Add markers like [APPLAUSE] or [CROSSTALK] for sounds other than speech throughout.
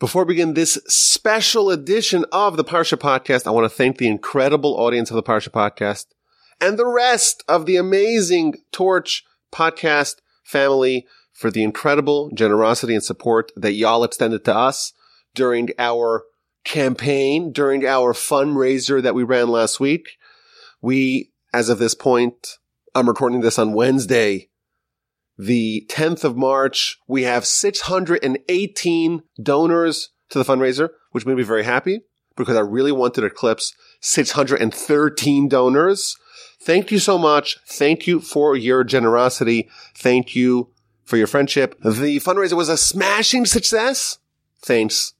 Before we begin this special edition of the Parsha Podcast, I want to thank the incredible audience of the Parsha Podcast and the rest of the amazing Torch Podcast family for the incredible generosity and support that y'all extended to us during our campaign, during our fundraiser that we ran last week. We, as of this point, I'm recording this on Wednesday, the 10th of March. We have 618 donors to the fundraiser, which made me very happy because I really wanted to eclipse 613 donors. Thank you so much. Thank you for your generosity. Thank you for your friendship. The fundraiser was a smashing success. Thanks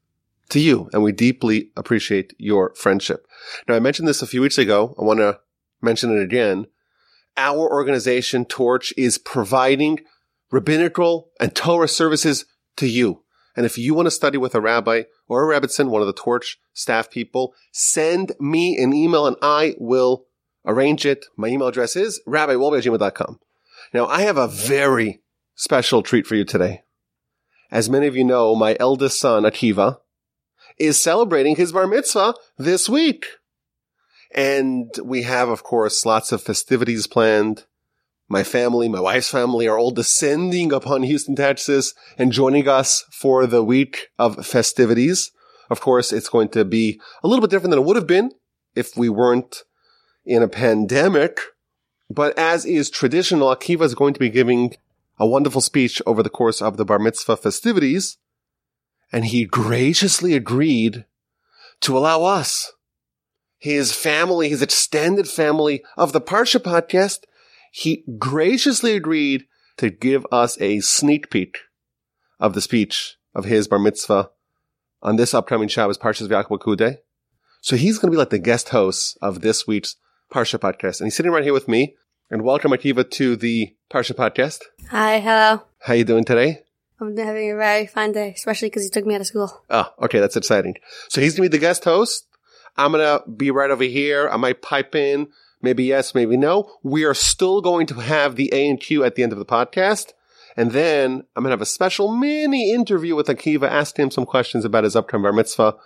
to you. And we deeply appreciate your friendship. Now, I mentioned this a few weeks ago. I want to mention it again. Our organization, Torch, is providing rabbinical and Torah services to you. And if you want to study with a rabbi or a Rebbitzin, one of the Torch staff people, send me an email and I will arrange it. My email address is rabbiwolbe.com. Now, I have a very special treat for you today. As many of you know, my eldest son, Akiva, is celebrating his bar mitzvah this week. And we have, of course, lots of festivities planned. My family, my wife's family are all descending upon Houston, Texas and joining us for the week of festivities. Of course, it's going to be a little bit different than it would have been if we weren't in a pandemic. But as is traditional, Akiva is going to be giving a wonderful speech over the course of the bar mitzvah festivities. And he graciously agreed to allow us, his family, his extended family of the Parsha podcast, he graciously agreed to give us a sneak peek of the speech of his bar mitzvah on this upcoming Shabbos Parshas V'Yaakov So he's going to be like the guest host of this week's Parsha podcast. And he's sitting right here with me. And welcome, Akiva, to the Parsha podcast. Hi, hello. How you doing today? I'm having a very fine day, especially because you took me out of school. Oh, okay, that's exciting. So he's gonna be the guest host. I'm gonna be right over here. I might pipe in, maybe yes, maybe no. We are still going to have the A and Q at the end of the podcast. And then I'm gonna have a special mini interview with Akiva, asking him some questions about his upcoming bar mitzvah.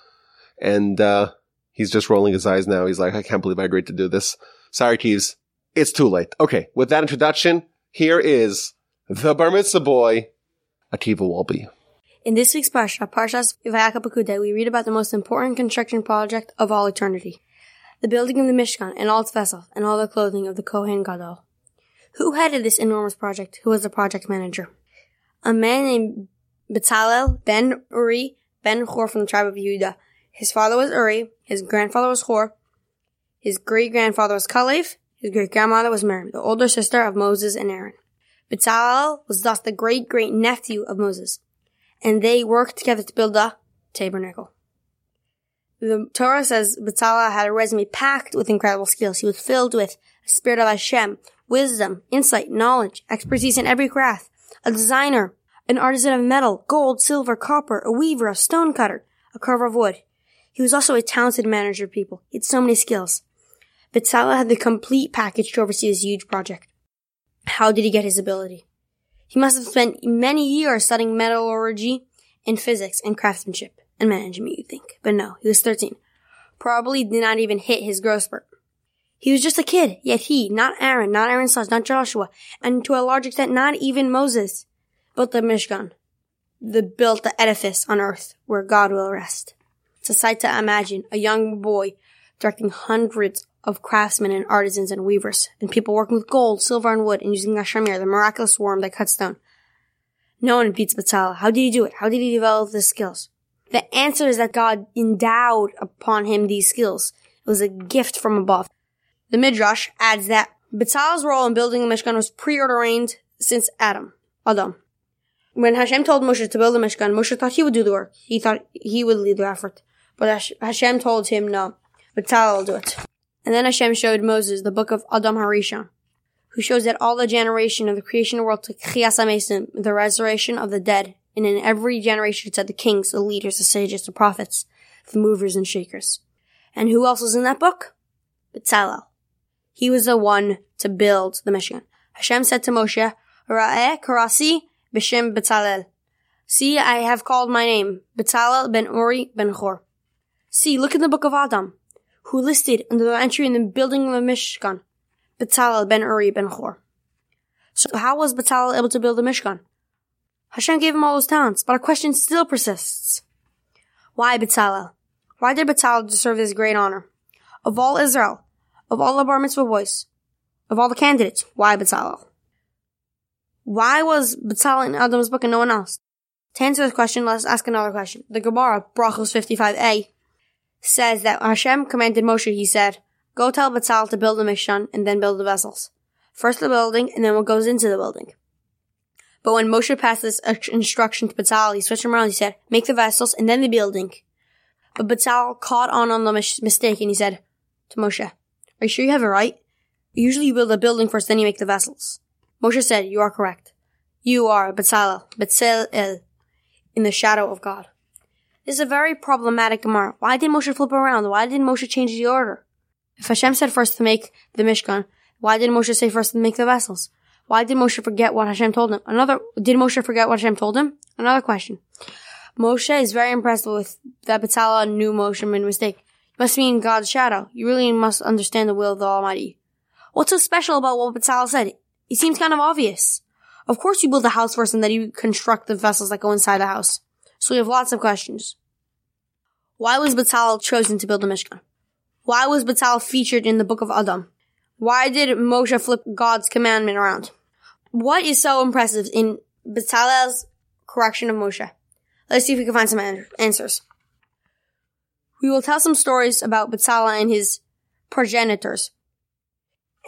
And uh, he's just rolling his eyes now. He's like, I can't believe I agreed to do this. Sorry, Keys. It's too late. Okay, with that introduction, here is the bar mitzvah boy, Akiva Wolbe. In this week's Parsha, Parshas Vayakhel-Pekudei, we read about the most important construction project of all eternity. The building of the Mishkan and all its vessels and all the clothing of the Kohen Gadol. Who headed this enormous project? Who was the project manager? A man named Bezalel ben Uri ben Hur from the tribe of Yehuda. His father was Uri, his grandfather was Hur, his great grandfather was Kalev, his great grandmother was Miriam, the older sister of Moses and Aaron. Bezalel was thus the great great nephew of Moses, and they worked together to build the tabernacle. The Torah says Bezalel had a resume packed with incredible skills. He was filled with a spirit of Hashem, wisdom, insight, knowledge, expertise in every craft, a designer, an artisan of metal, gold, silver, copper, a weaver, a stone cutter, a carver of wood. He was also a talented manager of people. He had so many skills. Bezalel had the complete package to oversee this huge project. How did he get his ability? He must have spent many years studying metallurgy and physics and craftsmanship and management, you'd think. But no, he was 13. Probably did not even hit his growth spurt. He was just a kid, yet he, not Aaron, not Aaron's sons, not Joshua, and to a large extent not even Moses, built the Mishkan. The built the edifice on earth where God will rest. It's a sight to imagine a young boy directing hundreds of craftsmen and artisans and weavers, and people working with gold, silver, and wood, and using Gashamir, the miraculous worm that cuts stone. No one beats Bezalel. How did he do it? How did he develop the skills? The answer is that God endowed upon him these skills. It was a gift from above. The Midrash adds that Bezalel's role in building the Mishkan was preordained since Adam, Adam. When Hashem told Moshe to build the Mishkan, Moshe thought he would do the work. He thought he would lead the effort. But Hashem told him no. Bezalel will do it. And then Hashem showed Moses the book of Adam Harishon, who shows that all the generation of the creation of the world took Chiyas HaMesim, the resurrection of the dead, and in every generation it said the kings, the leaders, the sages, the prophets, the movers and shakers. And who else was in that book? Bezalel. He was the one to build the Mishkan. Hashem said to Moshe, Ra'eh karasi b'shem Bezalel. See, I have called my name, Bezalel ben Uri ben Chor. See, look in the book of Adam, who listed under the entry in the building of the Mishkan, Bezalel ben Uri ben Hur. So how was Bezalel able to build the Mishkan? Hashem gave him all those talents, but a question still persists. Why Bezalel? Why did Bezalel deserve this great honor? Of all Israel, of all the bar mitzvah boys, of all the candidates, why Bezalel? Why was Bezalel in Adam's book and no one else? To answer this question, let's ask another question. The Gemara, Brachos 55a, says that Hashem commanded Moshe, he said, Go tell Bezalel to build the Mishkan and then build the vessels. First the building and then what goes into the building. But when Moshe passed this uh, instruction to Bezalel, he switched around. He said, "Make the vessels and then the building." But Bezalel caught on on the mis- mistake and he said to Moshe, "Are you sure you have it right? Usually you build the building first, then you make the vessels." Moshe said, "You are correct. You are Bezalel, Bezalel, uh, in the shadow of God." This is a very problematic Gemara. Why did Moshe flip around? Why did Moshe change the order? If Hashem said first to make the Mishkan, why did Moshe say first to make the vessels? Why did Moshe forget what Hashem told him? Another, did Moshe forget what Hashem told him? Another question. Moshe is very impressed with that Bezalel knew Moshe made a mistake. You must be in God's shadow. You really must understand the will of the Almighty. What's so special about what Bezalel said? It seems kind of obvious. Of course you build the house first and then you construct the vessels that go inside the house. So we have lots of questions. Why was Bezalel chosen to build the Mishkan? Why was Bezalel featured in the book of Adam? Why did Moshe flip God's commandment around? What is so impressive in Bezalel's correction of Moshe? Let's see if we can find some answers. We will tell some stories about Bezalel and his progenitors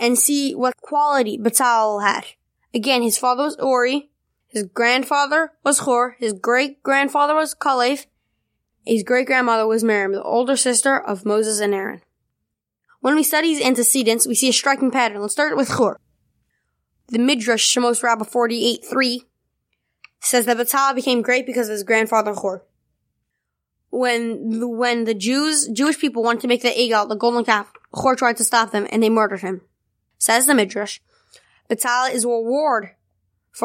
and see what quality Bezalel had. Again, his father was Uri, his grandfather was Hur, his great grandfather was Kalev, his great grandmother was Miriam, the older sister of Moses and Aaron. When we study his antecedents, we see a striking pattern. Let's start with Hur. The Midrash Shemos Rabbah 48.3 says that Bezalel became great because of his grandfather Hur. When the, when the Jews, Jewish people wanted to make the Egel, the golden calf, Hur tried to stop them and they murdered him. Says the Midrash, Bezalel is a reward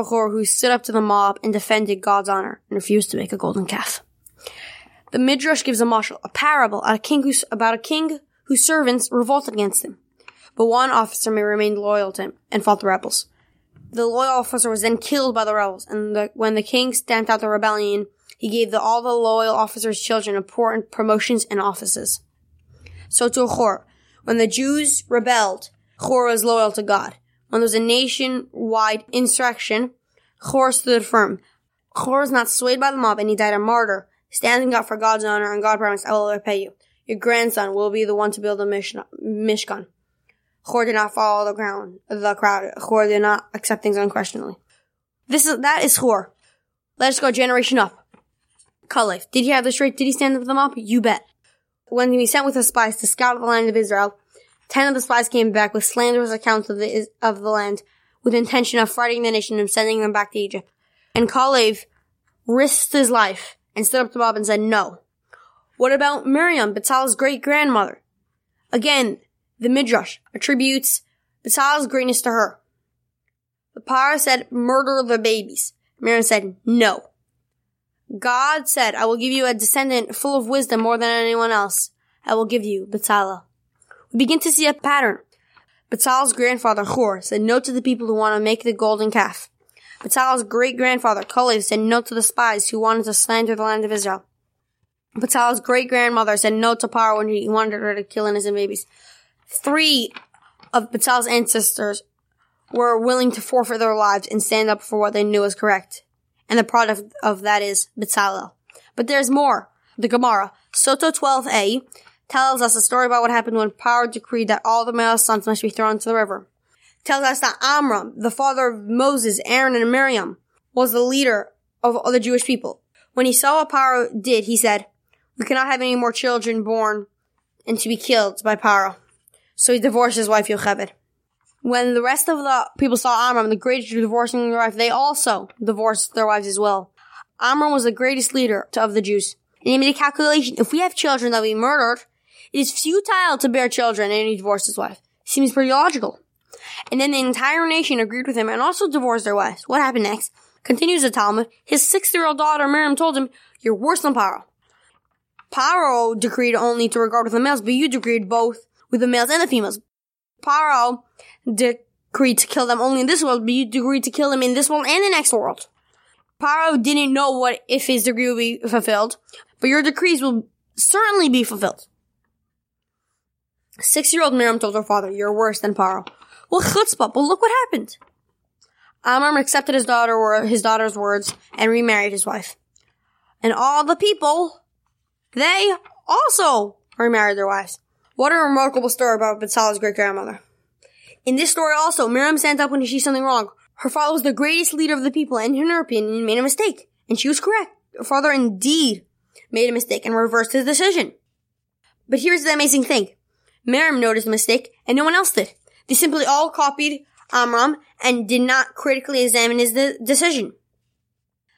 for who stood up to the mob and defended God's honor and refused to make a golden calf. The Midrash gives a mashal, a parable a king about a king whose servants revolted against him. But one officer may remain loyal to him and fought the rebels. The loyal officer was then killed by the rebels, and the, when the king stamped out the rebellion, he gave the, all the loyal officers' children important promotions and offices. So to Hur, when the Jews rebelled, Hur was loyal to God. When there was a nationwide insurrection, Hur stood firm. Hur was not swayed by the mob, and he died a martyr, standing up for God's honor, and God promised, I will repay you. Your grandson will be the one to build a Mishkan. Hur did not follow the ground, the crowd. Hur did not accept things unquestioningly. This is, that is Hur. Let us go generation up. Kalev. Did he have the straight? Did he stand up the mob? You bet. When he was sent with the spies to scout the land of Israel, ten of the spies came back with slanderous accounts of the, of the land, with intention of frightening the nation and sending them back to Egypt. And Kalev risked his life and stood up to Bob and said, no. What about Miriam, Bezalel's great grandmother? Again, the Midrash attributes Bezalel's greatness to her. The Paro said, murder the babies. Miriam said, no. God said, I will give you a descendant full of wisdom more than anyone else. I will give you Bezalel. Begin to see a pattern. Bezalel's grandfather, Hur, said no to the people who want to make the golden calf. Bezalel's great grandfather, Kalev, said no to the spies who wanted to slander the land of Israel. Bezalel's great grandmother said no to Paro when he wanted her to kill innocent babies. Three of Bezalel's ancestors were willing to forfeit their lives and stand up for what they knew was correct. And the product of that is Bezalel. But there's more. The Gemara, Sotah 12a, tells us a story about what happened when Paro decreed that all the male sons must be thrown into the river. Tells us that Amram, the father of Moses, Aaron, and Miriam, was the leader of all the Jewish people. When he saw what Paro did, he said, we cannot have any more children born and to be killed by Paro. So he divorced his wife Yocheved. When the rest of the people saw Amram, the greatest divorcing their wife, they also divorced their wives as well. Amram was the greatest leader of the Jews. And he made a calculation. If we have children that we murdered, it is futile to bear children and he divorced his wife. Seems pretty logical. And then the entire nation agreed with him and also divorced their wives. What happened next? Continues the Talmud, his six-year-old daughter Miriam told him, You're worse than Paro. Paro decreed only to regard with the males, but you decreed both with the males and the females. Paro decreed to kill them only in this world, but you decreed to kill them in this world and the next world. Paro didn't know what if his decree will be fulfilled, but your decrees will certainly be fulfilled. Six-year-old Miriam told her father, "You're worse than Paro." Well, chutzpah, but look what happened. Amram accepted his daughter his daughter's words and remarried his wife. And all the people, they also remarried their wives. What a remarkable story about Batzal's great grandmother. In this story also, Miriam stands up when she sees something wrong. Her father was the greatest leader of the people, and in her opinion, made a mistake. And she was correct. Her father indeed made a mistake and reversed his decision. But here's the amazing thing. Miriam noticed the mistake, and no one else did. They simply all copied Amram and did not critically examine his de- decision.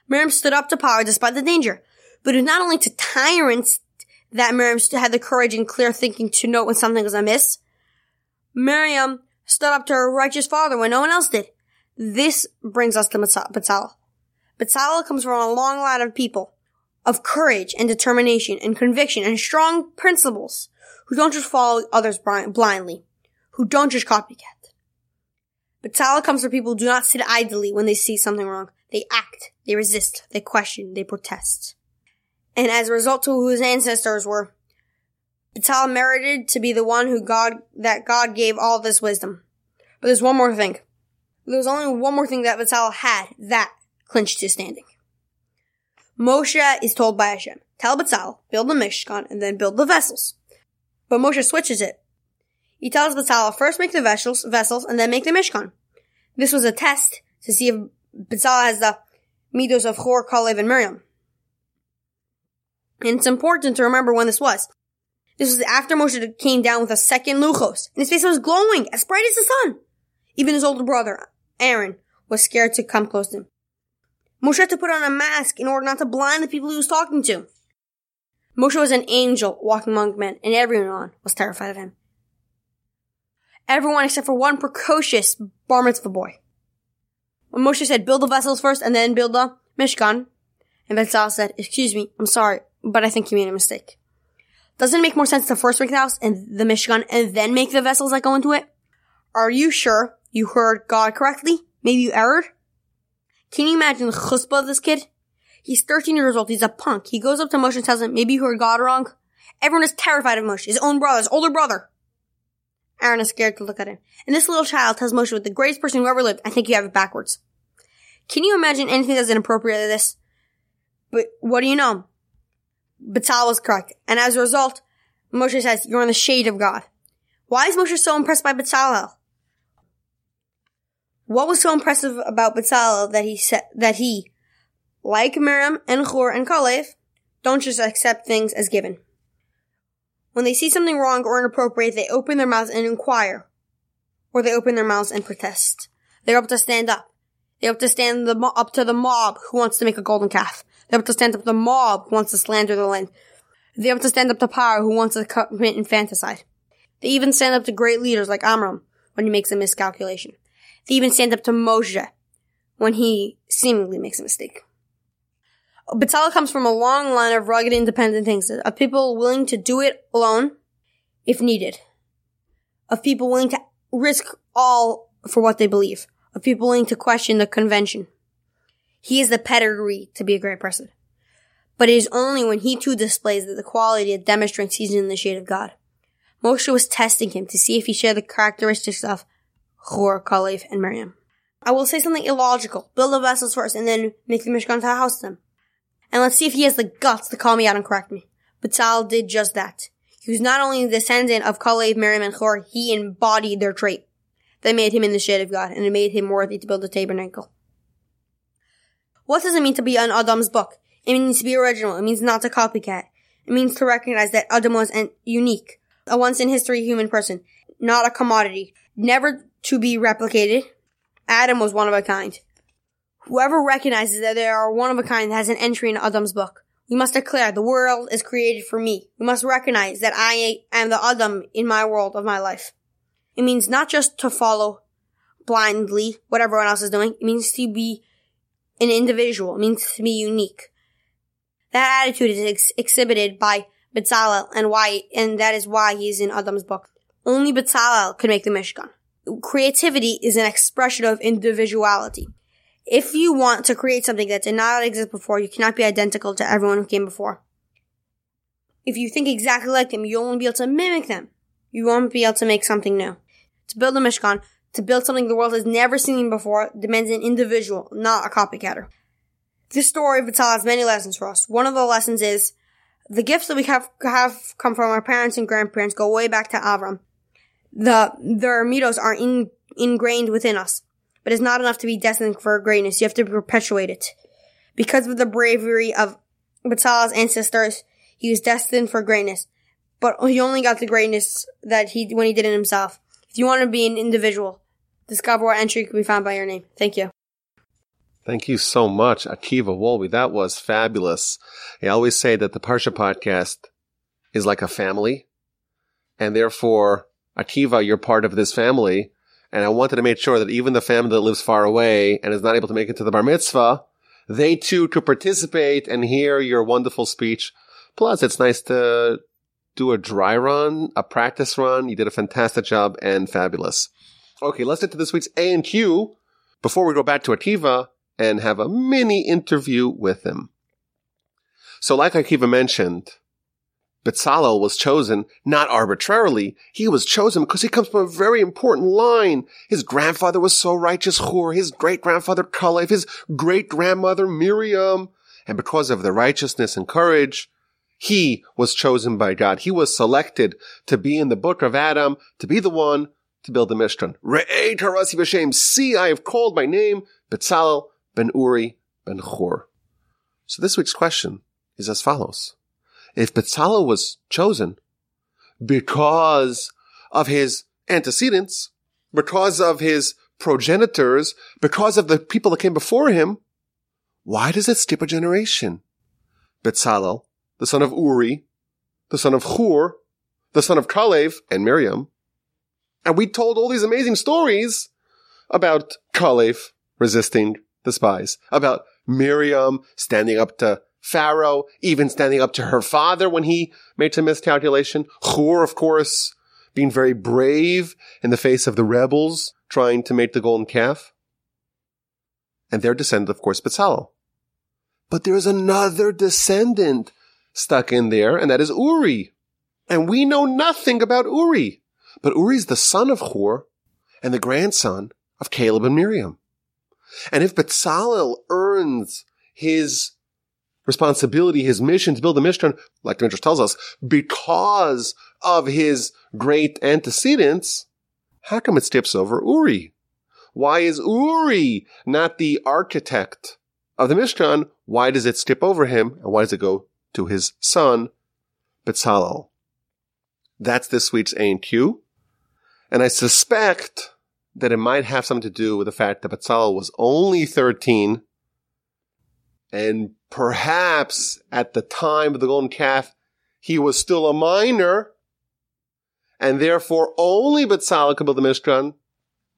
Miriam stood up to power despite the danger. But it was not only to tyrants that Miriam had the courage and clear thinking to note when something was amiss. Miriam stood up to her righteous father when no one else did. This brings us to Batzalel. Batzalel comes from a long line of people of courage and determination and conviction and strong principles who don't just follow others blindly, who don't just copycat. Batzalel comes from people who do not sit idly when they see something wrong. They act, they resist, they question, they protest. And as a result to who his ancestors were, Batzalel merited to be the one who God, that God gave all this wisdom. But there's one more thing. There was only one more thing that Batzalel had that clinched his standing. Moshe is told by Hashem, tell Batzalel, build the Mishkan and then build the vessels. But Moshe switches it. He tells Batzalel first make the vessels, vessels and then make the Mishkan. This was a test to see if Batzalel has the midos of Hor, Kalev, and Miriam. And it's important to remember when this was. This was after Moshe came down with a second Luchos, and his face was glowing, as bright as the sun. Even his older brother, Aaron, was scared to come close to him. Moshe had to put on a mask in order not to blind the people he was talking to. Moshe was an angel walking among men, and everyone was terrified of him. Everyone except for one precocious bar mitzvah boy. When Moshe said, build the vessels first and then build the Mishkan, and Betzalel said, excuse me, I'm sorry, but I think you made a mistake. Doesn't it make more sense to first make the house and the Mishkan and then make the vessels that go into it? Are you sure you heard God correctly? Maybe you erred? Can you imagine the chutzpah of this kid? He's 13 years old. He's a punk. He goes up to Moshe and tells him, maybe you heard God wrong. Everyone is terrified of Moshe, his own brother, his older brother. Aaron is scared to look at him. And this little child tells Moshe, with the greatest person who ever lived, I think you have it backwards. Can you imagine anything that's inappropriate to this? But what do you know? Batal was correct. And as a result, Moshe says, you're in the shade of God. Why is Moshe so impressed by Batzalel? What was so impressive about Batzalel that he said, that he, like Miriam and Chor and Kalev, don't just accept things as given. When they see something wrong or inappropriate, they open their mouths and inquire. Or they open their mouths and protest. They're able to stand up. They're able to stand the, up to the mob who wants to make a golden calf. They're able to stand up to the mob who wants to slander the land. They're able to stand up to power who wants to commit infanticide. They even stand up to great leaders like Amram when he makes a miscalculation. They even stand up to Moshe when he seemingly makes a mistake. Batzalel comes from a long line of rugged independent things, of people willing to do it alone if needed, of people willing to risk all for what they believe, of people willing to question the convention. He is the pedigree to be a great person. But it is only when he too displays that the quality that demonstrates he's in the shade of God. Moshe was testing him to see if he shared the characteristics of Hor, Kalev, and Miriam. I will say something illogical. Build the vessels first and then make the Mishkan to house them. And let's see if he has the guts to call me out and correct me. Batzal did just that. He was not only the descendant of Kalev, Miriam, and Hor, he embodied their trait. That made him in the shade of God, and it made him worthy to build the tabernacle. What does it mean to be an Adam's book? It means to be original. It means not to copycat. It means to recognize that Adam was an unique, a once in history human person, not a commodity, never to be replicated. Adam was one of a kind. Whoever recognizes that they are one of a kind has an entry in Adam's book. We must declare the world is created for me. We must recognize that I am the Adam in my world of my life. It means not just to follow blindly what everyone else is doing. It means to be an individual. It means to be unique. That attitude is ex- exhibited by Bezalel and why, and that is why he's in Adam's book. Only Bezalel could make the Mishkan. Creativity is an expression of individuality. If you want to create something that did not exist before, you cannot be identical to everyone who came before. If you think exactly like them, you'll only be able to mimic them. You won't be able to make something new. To build a Mishkan, to build something the world has never seen before, demands an individual, not a copycatter. This story of Vital has many lessons for us. One of the lessons is the gifts that we have, have come from our parents and grandparents go way back to Avram. The, their mitos are in, ingrained within us, but it's not enough to be destined for greatness. You have to perpetuate it. Because of the bravery of Batal's ancestors, he was destined for greatness, but he only got the greatness that he, when he did it himself. If you want to be an individual, discover what entry can be found by your name. Thank you. Thank you so much, Akiva Wolbe. That was fabulous. I always say that the Parsha podcast is like a family, and therefore, Akiva, you're part of this family. And I wanted to make sure that even the family that lives far away and is not able to make it to the bar mitzvah, they too could participate and hear your wonderful speech. Plus, it's nice to do a dry run, a practice run. You did a fantastic job and fabulous. Okay, let's get to this week's A and Q before we go back to Akiva and have a mini interview with him. So like Akiva mentioned, Bezalel was chosen not arbitrarily. He was chosen because he comes from a very important line. His grandfather was so righteous, Hur, his great grandfather Kalev, his great grandmother Miriam. And because of their righteousness and courage, he was chosen by God. He was selected to be in the book of Adam, to be the one to build the Mishkan. Re'ei tarasi b'shem. See, I have called my name Bezalel ben Uri ben Hur. So this week's question is as follows if Bezalel was chosen because of his antecedents, because of his progenitors, because of the people that came before him, why does it skip a generation? Bezalel, the son of Uri, the son of Hur, the son of Kalev and Miriam. And we told all these amazing stories about Kalev resisting the spies, about Miriam standing up to Pharaoh, even standing up to her father when he made some miscalculation. Hur, of course, being very brave in the face of the rebels trying to make the golden calf. And their descendant, of course, Bezalel. But there's another descendant stuck in there, and that is Uri. And we know nothing about Uri. But Uri's the son of Hur and the grandson of Caleb and Miriam. And if Bezalel earns his responsibility, his mission to build the Mishkan, like Midrash tells us, because of his great antecedents, how come it skips over Uri? Why is Uri not the architect of the Mishkan? Why does it skip over him? And why does it go to his son, Bezalel? That's this week's A and Q. And I suspect that it might have something to do with the fact that Bezalel was only 13 and perhaps at the time of the golden calf, he was still a minor, and therefore only Bezalel could build the Mishkan,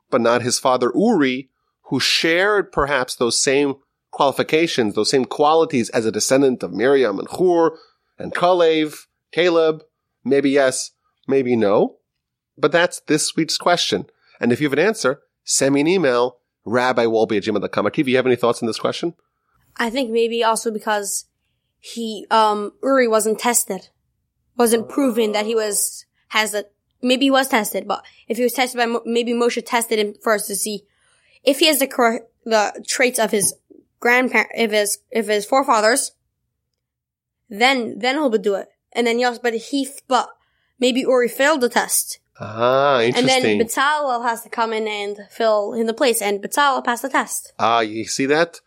but not his father Uri, who shared perhaps those same qualifications, those same qualities as a descendant of Miriam and Hur and Kalev, Caleb. Maybe yes, maybe no. But that's this week's question. And if you have an answer, send me an email, rabbiwolbe at gmail.com. Do you have any thoughts on this question? I think maybe also because he, um, Uri wasn't tested. Wasn't proven that he was, has a, maybe he was tested, but if he was tested by, maybe Moshe tested him first to see if he has the correct, the traits of his grandparent, if his, if his forefathers, then, then he'll do it. And then yes, but he, but maybe Uri failed the test. Ah, interesting. And then Bezalel has to come in and fill in the place, and Bezalel passed the test. Ah, you see that?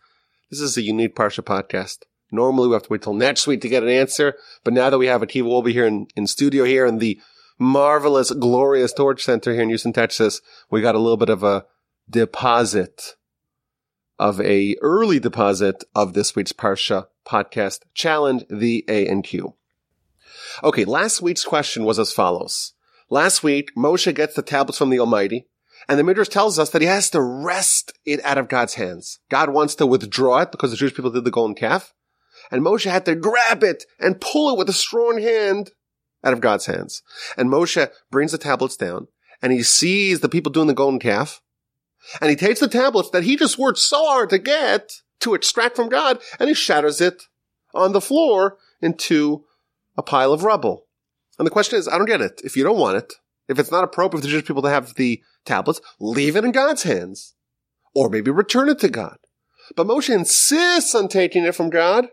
This is a unique Parsha podcast. Normally we have to wait till next week to get an answer, but now that we have a Akiva, Wolbe here in, in studio here in the marvelous, glorious Torch Center here in Houston, Texas, we got a little bit of a deposit of a early deposit of this week's Parsha podcast challenge, the A and Q. Okay, last week's question was as follows. Last week, Moshe gets the tablets from the Almighty, And the Midrash tells us that he has to wrest it out of God's hands. God wants to withdraw it because the Jewish people did the golden calf. And Moshe had to grab it and pull it with a strong hand out of God's hands. And Moshe brings the tablets down and he sees the people doing the golden calf. And he takes the tablets that he just worked so hard to get to extract from God and he shatters it on the floor into a pile of rubble. And the question is, I don't get it. If you don't want it, if it's not appropriate for the Jewish people to have the tablets, leave it in God's hands. Or maybe return it to God. But Moshe insists on taking it from God,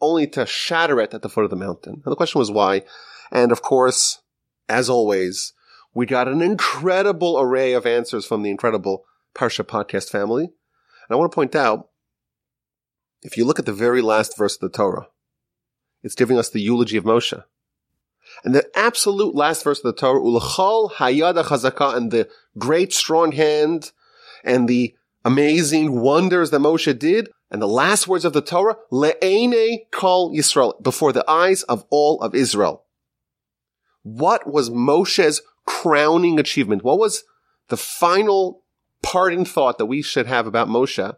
only to shatter it at the foot of the mountain. And the question was why. And of course, as always, we got an incredible array of answers from the incredible Parsha podcast family. And I want to point out, if you look at the very last verse of the Torah, it's giving us the eulogy of Moshe. And the absolute last verse of the Torah, Ulachal Hayada Chazaka, and the great strong hand and the amazing wonders that Moshe did, and the last words of the Torah, Le'ene Kol Yisrael, before the eyes of all of Israel. What was Moshe's crowning achievement? What was the final parting thought that we should have about Moshe?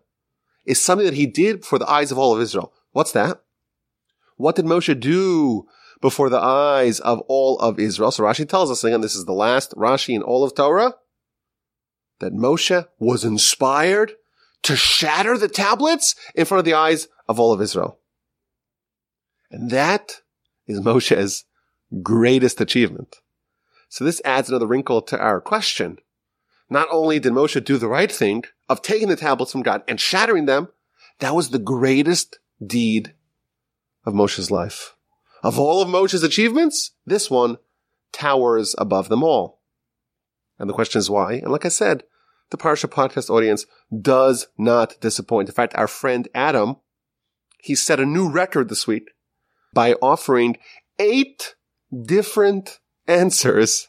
Is something that he did for the eyes of all of Israel. What's that? What did Moshe do before the eyes of all of Israel? So Rashi tells us again, this is the last Rashi in all of Torah, that Moshe was inspired to shatter the tablets in front of the eyes of all of Israel. And that is Moshe's greatest achievement. So this adds another wrinkle to our question. Not only did Moshe do the right thing of taking the tablets from God and shattering them, that was the greatest deed of Moshe's life. Of all of Moshe's achievements, this one towers above them all. And the question is why? And like I said, the Parsha podcast audience does not disappoint. In fact, our friend Adam, he set a new record this week by offering eight different answers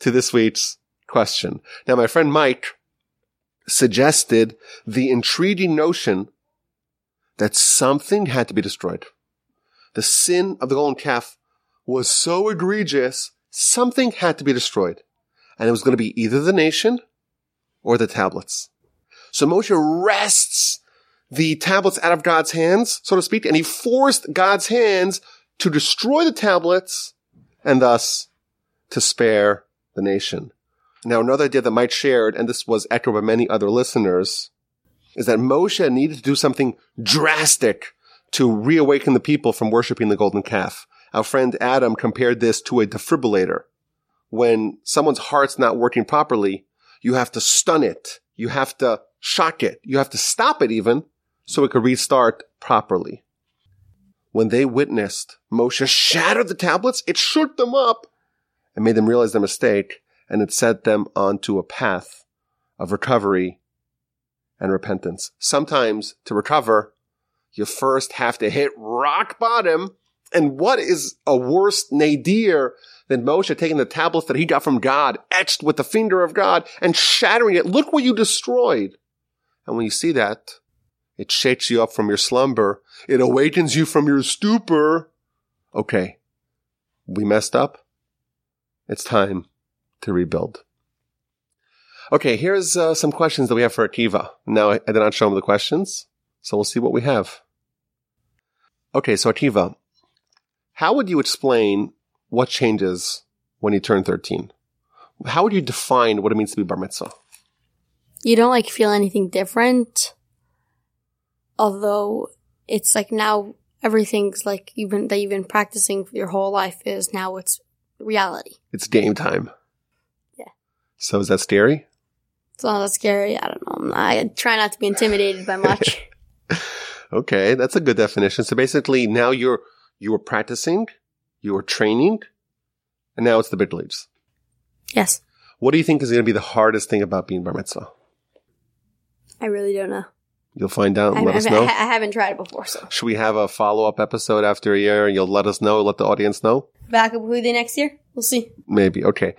to this week's question. Now, my friend Mike suggested the intriguing notion that something had to be destroyed the sin of the golden calf was so egregious, something had to be destroyed. And it was going to be either the nation or the tablets. So Moshe wrests the tablets out of God's hands, so to speak, and he forced God's hands to destroy the tablets and thus to spare the nation. Now, another idea that Mike shared, and this was echoed by many other listeners, is that Moshe needed to do something drastic to reawaken the people from worshiping the golden calf. Our friend Adam compared this to a defibrillator. When someone's heart's not working properly, you have to stun it. You have to shock it. You have to stop it even so it could restart properly. When they witnessed Moshe shatter the tablets, it shook them up and made them realize their mistake and it set them onto a path of recovery and repentance. Sometimes to recover, you first have to hit rock bottom. And what is a worse nadir than Moshe taking the tablets that he got from God, etched with the finger of God, and shattering it? Look what you destroyed. And when you see that, it shakes you up from your slumber. It awakens you from your stupor. Okay. We messed up. It's time to rebuild. Okay, here's uh, some questions that we have for Akiva. Now, I did not show him the questions. So we'll see what we have. Okay, so Akiva, how would you explain what changes when you turn 13? How would you define what it means to be bar mitzvah? You don't like feel anything different. Although it's like now everything's like you've been that you've been practicing your whole life is now it's reality. It's game time. Yeah. So is that scary? It's not that scary. I don't know. I try not to be intimidated by [LAUGHS] much. [LAUGHS] okay, that's a good definition. So basically, now you're you are practicing, you are training, and now it's the big leagues. Yes. What do you think is going to be the hardest thing about being bar mitzvah? I really don't know. You'll find out and I, let I, us know. [LAUGHS] I haven't tried it before, so Should we have a follow up episode after a year and you'll let us know, let the audience know? back up with you next year. We'll see. Maybe. Okay.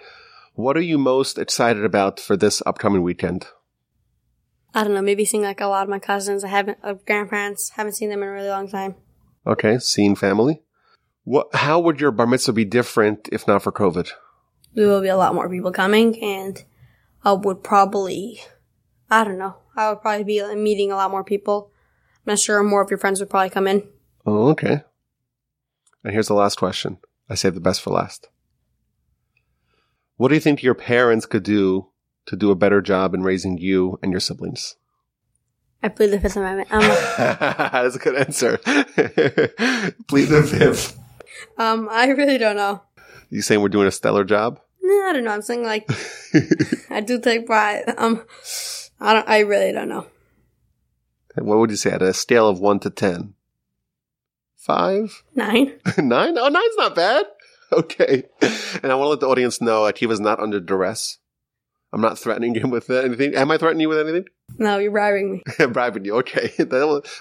What are you most excited about for this upcoming weekend? I don't know. Maybe seeing like a lot of my cousins. I haven't, uh, grandparents. Haven't seen them in a really long time. Okay, seeing family. What? How would your bar mitzvah be different if not for COVID? There will be a lot more people coming, and I would probably, I don't know, I would probably be meeting a lot more people. I'm not sure more of your friends would probably come in. Oh, okay. And here's the last question. I saved the best for last. What do you think your parents could do to do a better job in raising you and your siblings? I plead the Fifth Amendment. Um, [LAUGHS] That's a good answer. [LAUGHS] Plead the fifth. um, I really don't know. You saying we're doing a stellar job? No, I don't know. I'm saying like [LAUGHS] I do take pride. Um, I don't. I really don't know. what would you say at a scale of one to ten? Five? Nine. Nine? Oh, nine's not bad. Okay. And I want to let the audience know Akiva's not under duress. I'm not threatening him with anything. Am I threatening you with anything? No, you're bribing me. [LAUGHS] Bribing you. Okay. [LAUGHS]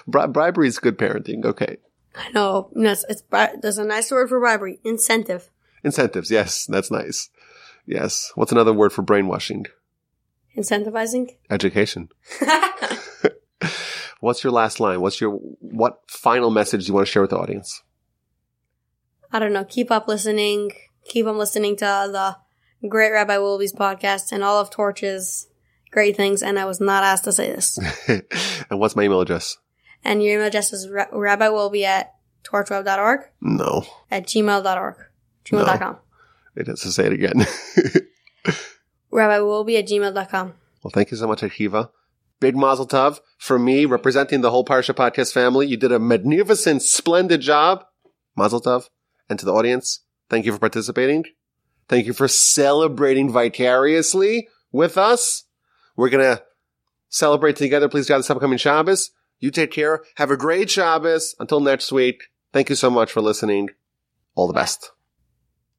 Bri- bribery is good parenting. Okay. I know. No, it's, it's there's a nice word for bribery. Incentive. Incentives. Yes. That's nice. Yes. What's another word for brainwashing? Incentivizing. Education. [LAUGHS] What's your last line? What's your, what final message do you want to share with the audience? I don't know. Keep up listening. Keep on listening to the Great Rabbi Wolbe's podcast and all of Torch's great things. And I was not asked to say this. [LAUGHS] and what's my email address? And your email address is ra- rabbiwolbe at torchweb.org No. at gmail.org. Gmail.com. It is to say it again. [LAUGHS] Rabbiwolbe at gmail.com. Well, thank you so much, Akiva. Big mazel tov for me, representing the whole Parsha podcast family. You did a magnificent, splendid job. Mazel tov. And to the audience, thank you for participating. Thank you for celebrating vicariously with us. We're going to celebrate together, please God, this upcoming Shabbos. You take care. Have a great Shabbos. Until next week. Thank you so much for listening. All the best.